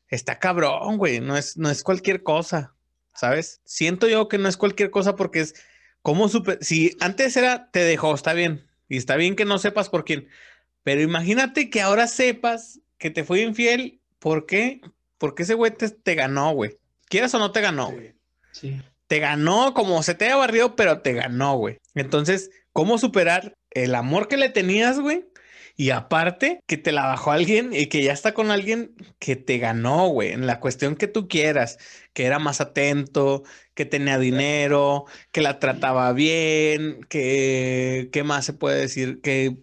está cabrón, güey. No es, no es cualquier cosa, ¿sabes? Siento yo que no es cualquier cosa porque es como super. Si antes era, te dejó, está bien. Y está bien que no sepas por quién. Pero imagínate que ahora sepas que te fue infiel. ¿Por qué? Porque ese güey te, te ganó, güey. Quieras o no te ganó, güey Sí. te ganó como se te haya barrido, pero te ganó, güey. Entonces, ¿cómo superar el amor que le tenías, güey? Y aparte, que te la bajó alguien y que ya está con alguien que te ganó, güey, en la cuestión que tú quieras, que era más atento, que tenía dinero, que la trataba bien, que, ¿qué más se puede decir? Que,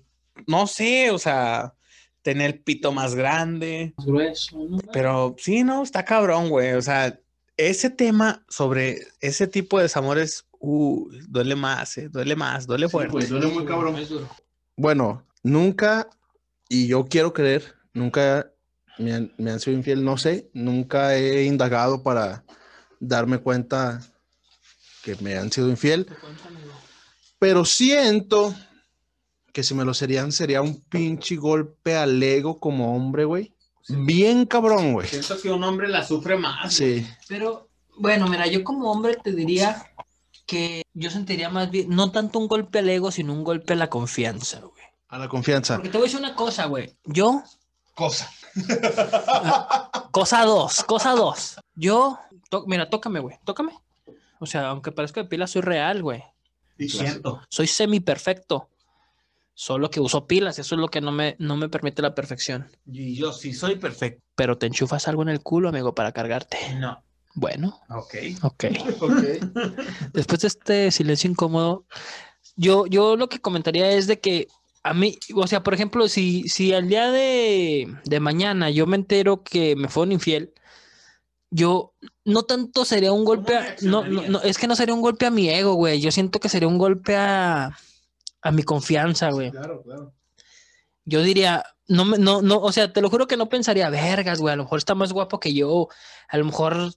no sé, o sea, tenía el pito más grande. Más grueso, ¿no? Pero sí, no, está cabrón, güey. O sea, ese tema sobre ese tipo de desamores, uh, duele más, eh, duele más, duele fuerte. pues, duele muy cabrón. Bueno, nunca, y yo quiero creer, nunca me han, me han sido infiel, no sé, nunca he indagado para darme cuenta que me han sido infiel, pero siento que si me lo serían sería un pinche golpe al ego como hombre, güey. Bien cabrón, güey. Siento que un hombre la sufre más. Sí, Pero, bueno, mira, yo como hombre te diría que yo sentiría más bien, no tanto un golpe al ego, sino un golpe a la confianza, güey. A la confianza. Porque te voy a decir una cosa, güey. Yo, Cosa. cosa dos, cosa dos. Yo, to- mira, tócame, güey, tócame. O sea, aunque parezca de pila, soy real, güey. Y siento. Soy semi perfecto. Solo que uso pilas, eso es lo que no me, no me permite la perfección. Y yo sí soy perfecto. Pero te enchufas algo en el culo, amigo, para cargarte. No. Bueno, Ok. ok. Ok. Después de este silencio incómodo, yo, yo lo que comentaría es de que a mí, o sea, por ejemplo, si, si al día de, de mañana yo me entero que me fueron infiel, yo no tanto sería un golpe a, no, no, no, es que no sería un golpe a mi ego, güey. Yo siento que sería un golpe a, a mi confianza, güey. Claro, claro. Yo diría, no, me- no, no, o sea, te lo juro que no pensaría, vergas, güey, a lo mejor está más guapo que yo, a lo mejor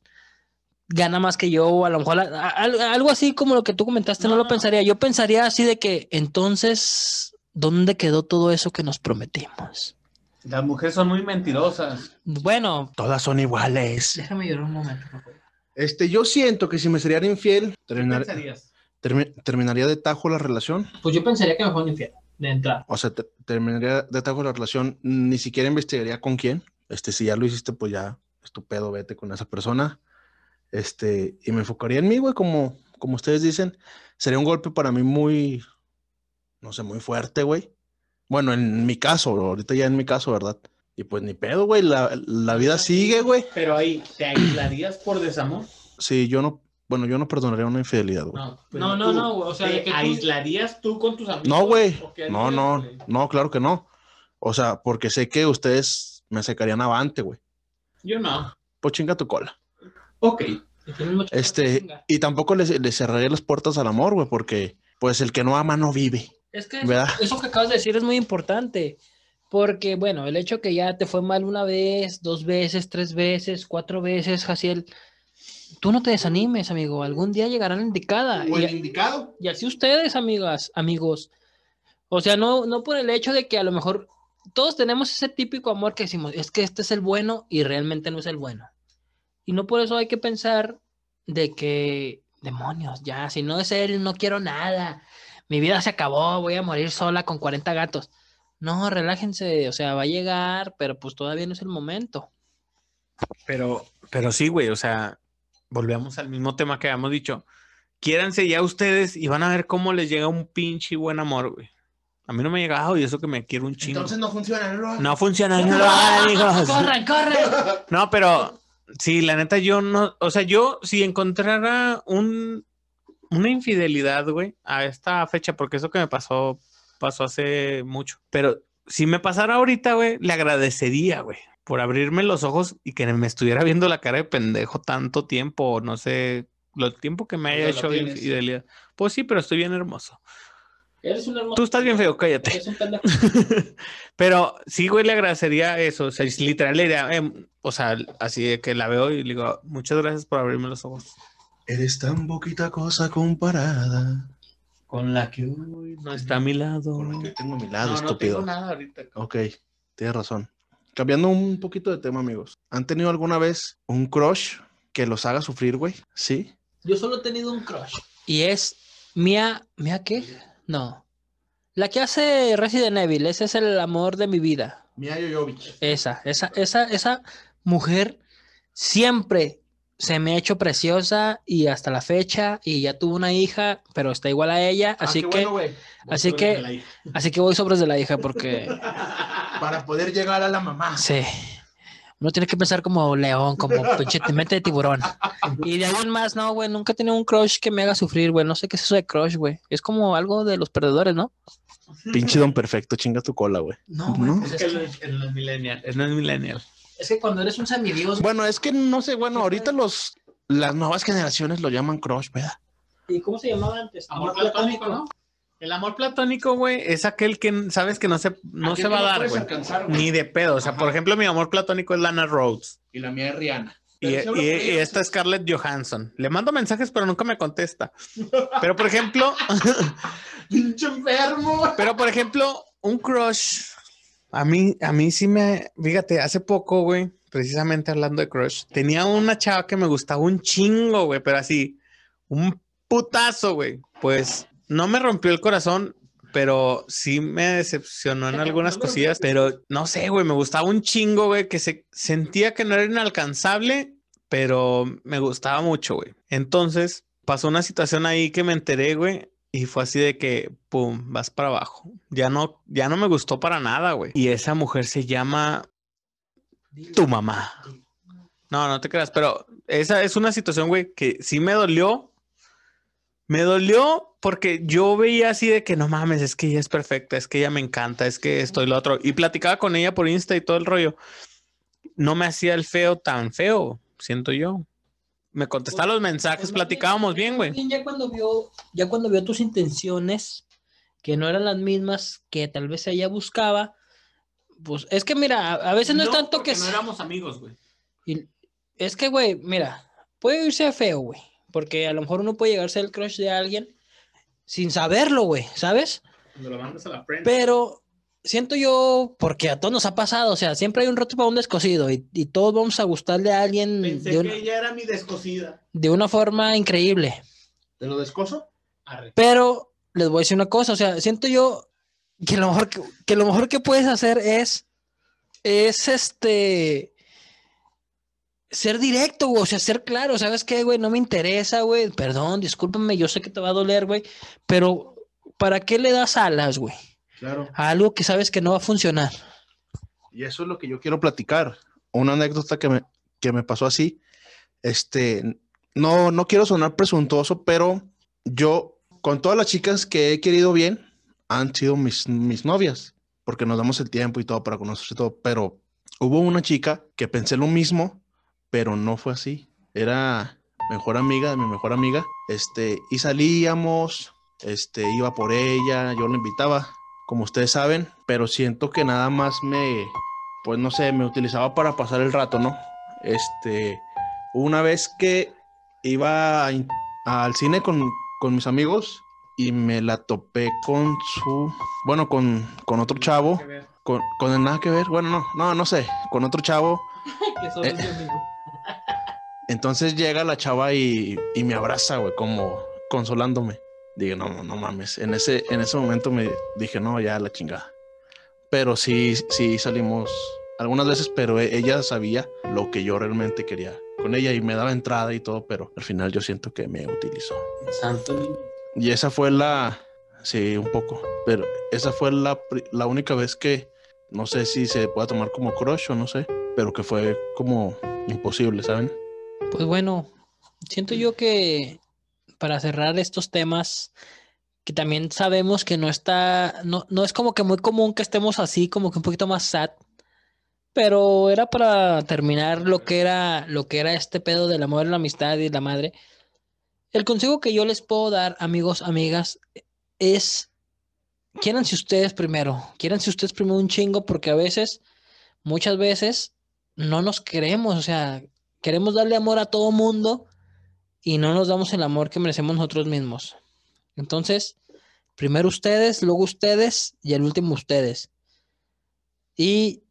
gana más que yo, o a lo mejor a- a- al- algo así como lo que tú comentaste, no, No, lo pensaría. Yo pensaría así de que, entonces, ¿dónde quedó todo eso que nos prometimos? Las mujeres son muy mentirosas. Bueno, Todas son iguales. déjame llorar un momento. por favor. Este, yo siento que si me serían infiel, terminaría de tajo la relación. Pues yo pensaría que me fueron infiel, de entrada. O sea, te- terminaría de tajo la relación, ni siquiera investigaría con quién. Este, si ya lo hiciste, pues ya, estupendo, vete con esa persona. Este, y me enfocaría en mí, güey, como, como ustedes dicen. Sería un golpe para mí muy, no sé, muy fuerte, güey. Bueno, en mi caso, ahorita ya en mi caso, ¿verdad? Y pues ni pedo, güey, la, la vida sigue, güey. Pero ahí, ¿te aislarías por desamor? Sí, yo no, bueno, yo no perdonaría una infidelidad, güey. No, No, no, no, o sea, ¿te de que tú- aislarías tú con tus amigos? No, güey. ¿O qué No, no, no, claro que no. O sea, porque sé que ustedes me sacarían avante, güey. Yo no. Pues chinga tu cola. Ok. Este, y tampoco le, le cerraré las puertas al amor, güey, porque pues el que no ama no vive. Es que eso, que acabas de decir es muy importante. Porque, bueno, el hecho que ya te fue mal una vez, dos veces, tres veces, cuatro veces, Jaciel, tú no te desanimes, amigo. Algún día llegará la indicada. O el Y, indicado. y así ustedes, amigas, amigos. O sea, no, no por el hecho de que a lo mejor todos tenemos ese típico amor que decimos, es que este es el bueno y realmente no es el bueno. Y no por eso hay que pensar de que, demonios, ya, si no es él, no quiero nada. Mi vida se acabó, voy a morir sola con 40 gatos. No, relájense, o sea, va a llegar, pero pues todavía no es el momento. Pero, pero sí, güey, o sea, volvemos al mismo tema que habíamos dicho. Quiéranse ya ustedes y van a ver cómo les llega un pinche buen amor, güey. A mí no me ha llegado y eso que me quiero un chingo. no funciona, ¿no? no funciona, no lo hagan, amigos. ¡Corran, corran! No, pero sí, la neta, yo no, o sea, yo si encontrara un, una infidelidad, güey, a esta fecha, porque eso que me pasó, pasó hace mucho, pero si me pasara ahorita, güey, le agradecería, güey, por abrirme los ojos y que me estuviera viendo la cara de pendejo tanto tiempo, no sé, lo tiempo que me haya hecho infidelidad. Pues sí, pero estoy bien hermoso. Eres un hermoso. Tú estás bien feo, cállate. Eres un pendejo. Pero sí, güey, le agradecería eso. O sea, literal, le diría, em, o sea, así de que la veo y le digo, muchas gracias por abrirme los ojos. Eres tan poquita cosa comparada. Con la que hoy no está a mi lado. Con la que tengo a mi lado, No, no estúpido. tengo nada ahorita. Ok, tienes razón. Cambiando un poquito de tema, amigos. ¿Han tenido alguna vez un crush que los haga sufrir, güey? Sí. Yo solo he tenido un crush. Y es Mia. ¿Mia qué? No. La que hace Resident Evil. Ese es el amor de mi vida. Mia Jovovich. Esa, esa, esa, esa mujer siempre se me ha hecho preciosa y hasta la fecha. Y ya tuvo una hija, pero está igual a ella. Ah, Así que, así que, así que voy sobres de la hija porque Para poder llegar a la mamá. sí. Uno tiene que pensar como león, como pinche mente de tiburón. Y de en más, no, güey, nunca he tenido un crush que me haga sufrir, güey. No sé qué es eso de crush, güey. Es como algo de los perdedores, ¿no? Pinche don perfecto, chinga tu cola, güey. No, güey, pues Es es, que que, no es, no es millennial. No es millennial. Es que cuando eres un semidios, Bueno, es que no sé, bueno, ahorita los las nuevas generaciones lo llaman crush, ¿verdad? ¿y cómo se llamaba antes? Amor platónico, ¿no? El amor platónico, güey, es aquel que sabes que no se, no se va a dar, güey. Ni de pedo. O sea, por ejemplo, mi amor platónico es Lana Rhodes. Y la mía es Rihanna. Y, y- y esta es Scarlett Johansson. Le mando mensajes, pero nunca me contesta. Pero, por ejemplo, ¡Pinche enfermo! pero por ejemplo, un crush. A mí, a mí sí me, fíjate, hace poco, güey, precisamente hablando de crush, tenía una chava que me gustaba un chingo, güey, pero así, un putazo, güey. Pues no me rompió el corazón, pero sí me decepcionó en algunas cosillas, pero no sé, güey, me gustaba un chingo, güey, que se sentía que no era inalcanzable, pero me gustaba mucho, güey. Entonces pasó una situación ahí que me enteré, güey, y fue así de que, pum, vas para abajo. Ya no, ya no me gustó para nada, güey. Y esa mujer se llama tu mamá. No, no te creas, pero esa es una situación, güey, que sí me dolió. Me dolió porque yo veía así de que no mames, es que ella es perfecta, es que ella me encanta, es que esto y lo otro. Y platicaba con ella por Insta y todo el rollo. No me hacía el feo tan feo, siento yo. Me contestaba los mensajes, Pues platicábamos bien, güey. Ya cuando vio, ya cuando vio tus intenciones, que no eran las mismas que tal vez ella buscaba, pues es que mira, a, veces no, es tanto que no éramos amigos, güey. y- es que, güey, mira, puede irse feo, güey, porque a lo mejor uno puede llegar a ser el crush de alguien sin saberlo, güey, ¿sabes? Cuando lo mandas a la prensa. Pero siento yo, porque a todos nos ha pasado, o sea, siempre hay un roto para un descosido y, y todos vamos a gustarle a alguien de, una- ella era mi descosida. de una forma increíble. ¿Te lo descoso? Pero les voy a decir una cosa, o sea, siento yo que lo mejor que, que lo mejor que puedes hacer es, es este, ser directo, güey, o sea, ser claro, ¿sabes qué, güey? No me interesa, güey, perdón, discúlpame, yo sé que te va a doler, güey, pero ¿para qué le das alas, güey? Claro. A algo que sabes que no va a funcionar. Y eso es lo que yo quiero platicar. Una anécdota que me, que me pasó así. Este, no, no quiero sonar presuntuoso, pero yo, con todas las chicas que he querido bien, han sido mis, mis novias, porque nos damos el tiempo y todo para conocerse y todo. Pero hubo una chica que pensé lo mismo, pero no fue así. Era mejor amiga de mi mejor amiga, este, y salíamos, este, iba por ella, yo la invitaba, como ustedes saben, pero siento que nada más me, pues no sé, me utilizaba para pasar el rato, ¿no? Este, una vez que iba a al cine con, con mis amigos y me la topé con su, bueno, con, con otro chavo, con, con el nada que ver, bueno, no, no, no sé, con otro chavo. Que solo es mi amigo. Entonces llega la chava y, y me abraza, güey, como consolándome. Dije, no, no mames. En ese, en ese momento me dije, no, ya la chingada. Pero sí, sí salimos algunas veces, pero e- ella sabía lo que yo realmente quería con ella y me daba entrada y todo, pero al final yo siento que me utilizó. Santo. Y esa fue la, sí, un poco, pero esa fue la, la única vez que, no sé si se puede tomar como crush o no sé, pero que fue como imposible, ¿saben? Pues bueno, siento yo que para cerrar estos temas, que también sabemos que no está, no, no es como que muy común que estemos así, como que un poquito más sad, pero era para terminar lo que era, lo que era este pedo del amor, la amistad y la madre. El consejo que yo les puedo dar, amigos, amigas, es quiéranse ustedes primero, quiéranse ustedes primero un chingo, porque a veces, muchas veces, no nos queremos, o sea, queremos darle amor a todo mundo y no nos damos el amor que merecemos nosotros mismos. Entonces, primero ustedes, luego ustedes y el último ustedes. Y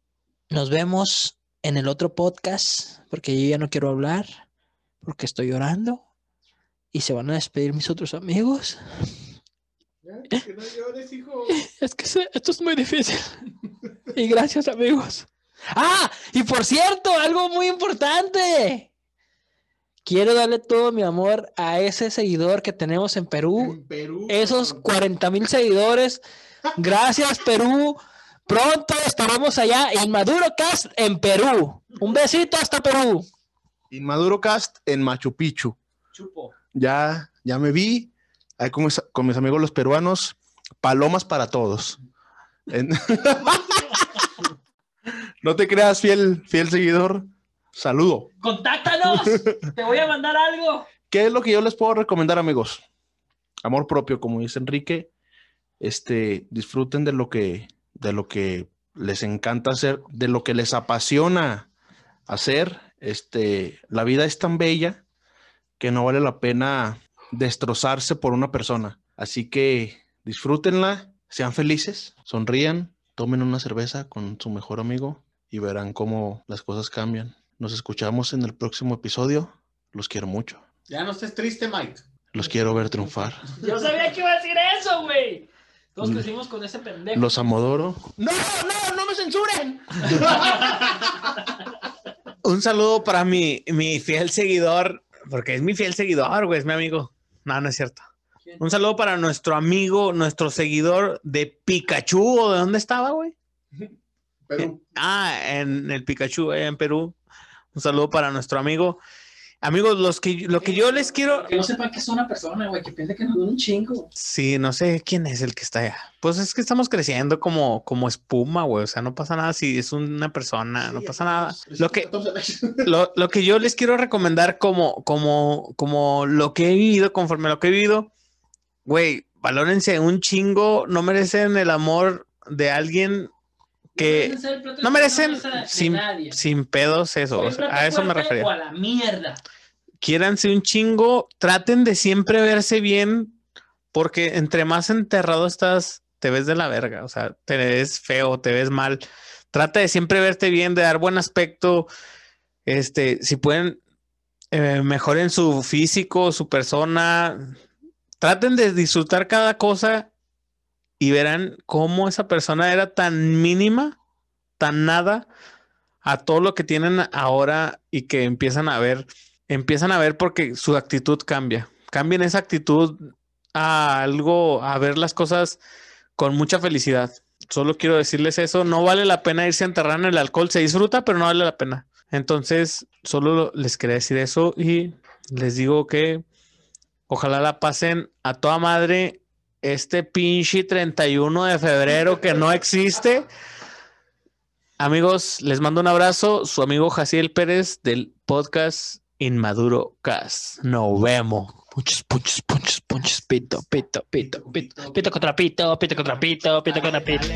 nos vemos en el otro podcast, porque yo ya no quiero hablar, porque estoy llorando. Y se van a despedir mis otros amigos. Ya, que no llores, hijo. Es que esto es muy difícil. Y gracias, amigos. Ah, y por cierto, algo muy importante. Quiero darle todo mi amor a ese seguidor que tenemos en Perú. En Perú. Esos cabrón. 40 mil seguidores. Gracias, Perú. Pronto estaremos allá en Maduro Cast en Perú. Un besito hasta Perú. Inmaduro Cast en Machu Picchu. Chupo. Ya, ya me vi. Ahí con mis, con mis amigos los peruanos. Palomas para todos. En- no te creas, fiel, fiel seguidor. Saludo. Contáctanos. Te voy a mandar algo. ¿Qué es lo que yo les puedo recomendar, amigos? Amor propio, como dice Enrique. Este, disfruten de lo que, de lo que les encanta hacer, de lo que les apasiona hacer. Este, la vida es tan bella que no vale la pena destrozarse por una persona. Así que disfrútenla, sean felices, sonrían, tomen una cerveza con su mejor amigo y verán cómo las cosas cambian. Nos escuchamos en el próximo episodio. Los quiero mucho. Ya no estés triste, Mike. Los quiero ver triunfar. Yo sabía que iba a decir eso, güey. Todos Mm. crecimos con ese pendejo. Los amodoro. No, no, no me censuren. Un saludo para mi, mi fiel seguidor, porque es mi fiel seguidor, güey, es mi amigo. No, no es cierto. ¿Quién? Un saludo para nuestro amigo, nuestro seguidor de Pikachu. ¿o ¿De dónde estaba, güey? Perú. Ah, en el Pikachu, allá en Perú. Un saludo para nuestro amigo. Amigos, los que, lo que yo les quiero. Que no sepan que es una persona, güey, que piensa que nos un chingo. Sí, no sé quién es el que está allá. Pues es que estamos creciendo como, como espuma, güey. O sea, no pasa nada si es una persona, no pasa nada. Lo que, lo, lo que yo les quiero recomendar como, como, como lo que he vivido, conforme a lo que he vivido, güey, valórense un chingo, no merecen el amor de alguien que no merecen sin, sin pedos eso, o sea, a eso me refería. O a la mierda. Quiéranse un chingo, traten de siempre verse bien, porque entre más enterrado estás, te ves de la verga, o sea, te ves feo, te ves mal. Trata de siempre verte bien, de dar buen aspecto. Este, si pueden, eh, mejoren su físico, su persona. Traten de disfrutar cada cosa y verán cómo esa persona era tan mínima, tan nada, a todo lo que tienen ahora y que empiezan a ver, empiezan a ver porque su actitud cambia. Cambien esa actitud a algo, a ver las cosas con mucha felicidad. Solo quiero decirles eso, no vale la pena irse a enterrar en el alcohol, se disfruta, pero no vale la pena. Entonces, solo les quería decir eso y les digo que ojalá la pasen a toda madre este pinche 31 de febrero que no existe. Amigos, les mando un abrazo. Su amigo Jaciel Pérez del podcast Inmaduro Cast. Nos vemos. Punches, punches, punches, punches, pito, pito, pito, pito, pito contra pito, pito contra pito, pito contra pito.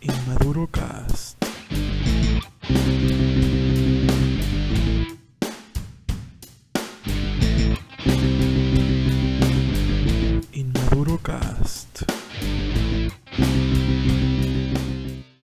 Inmaduro Cast.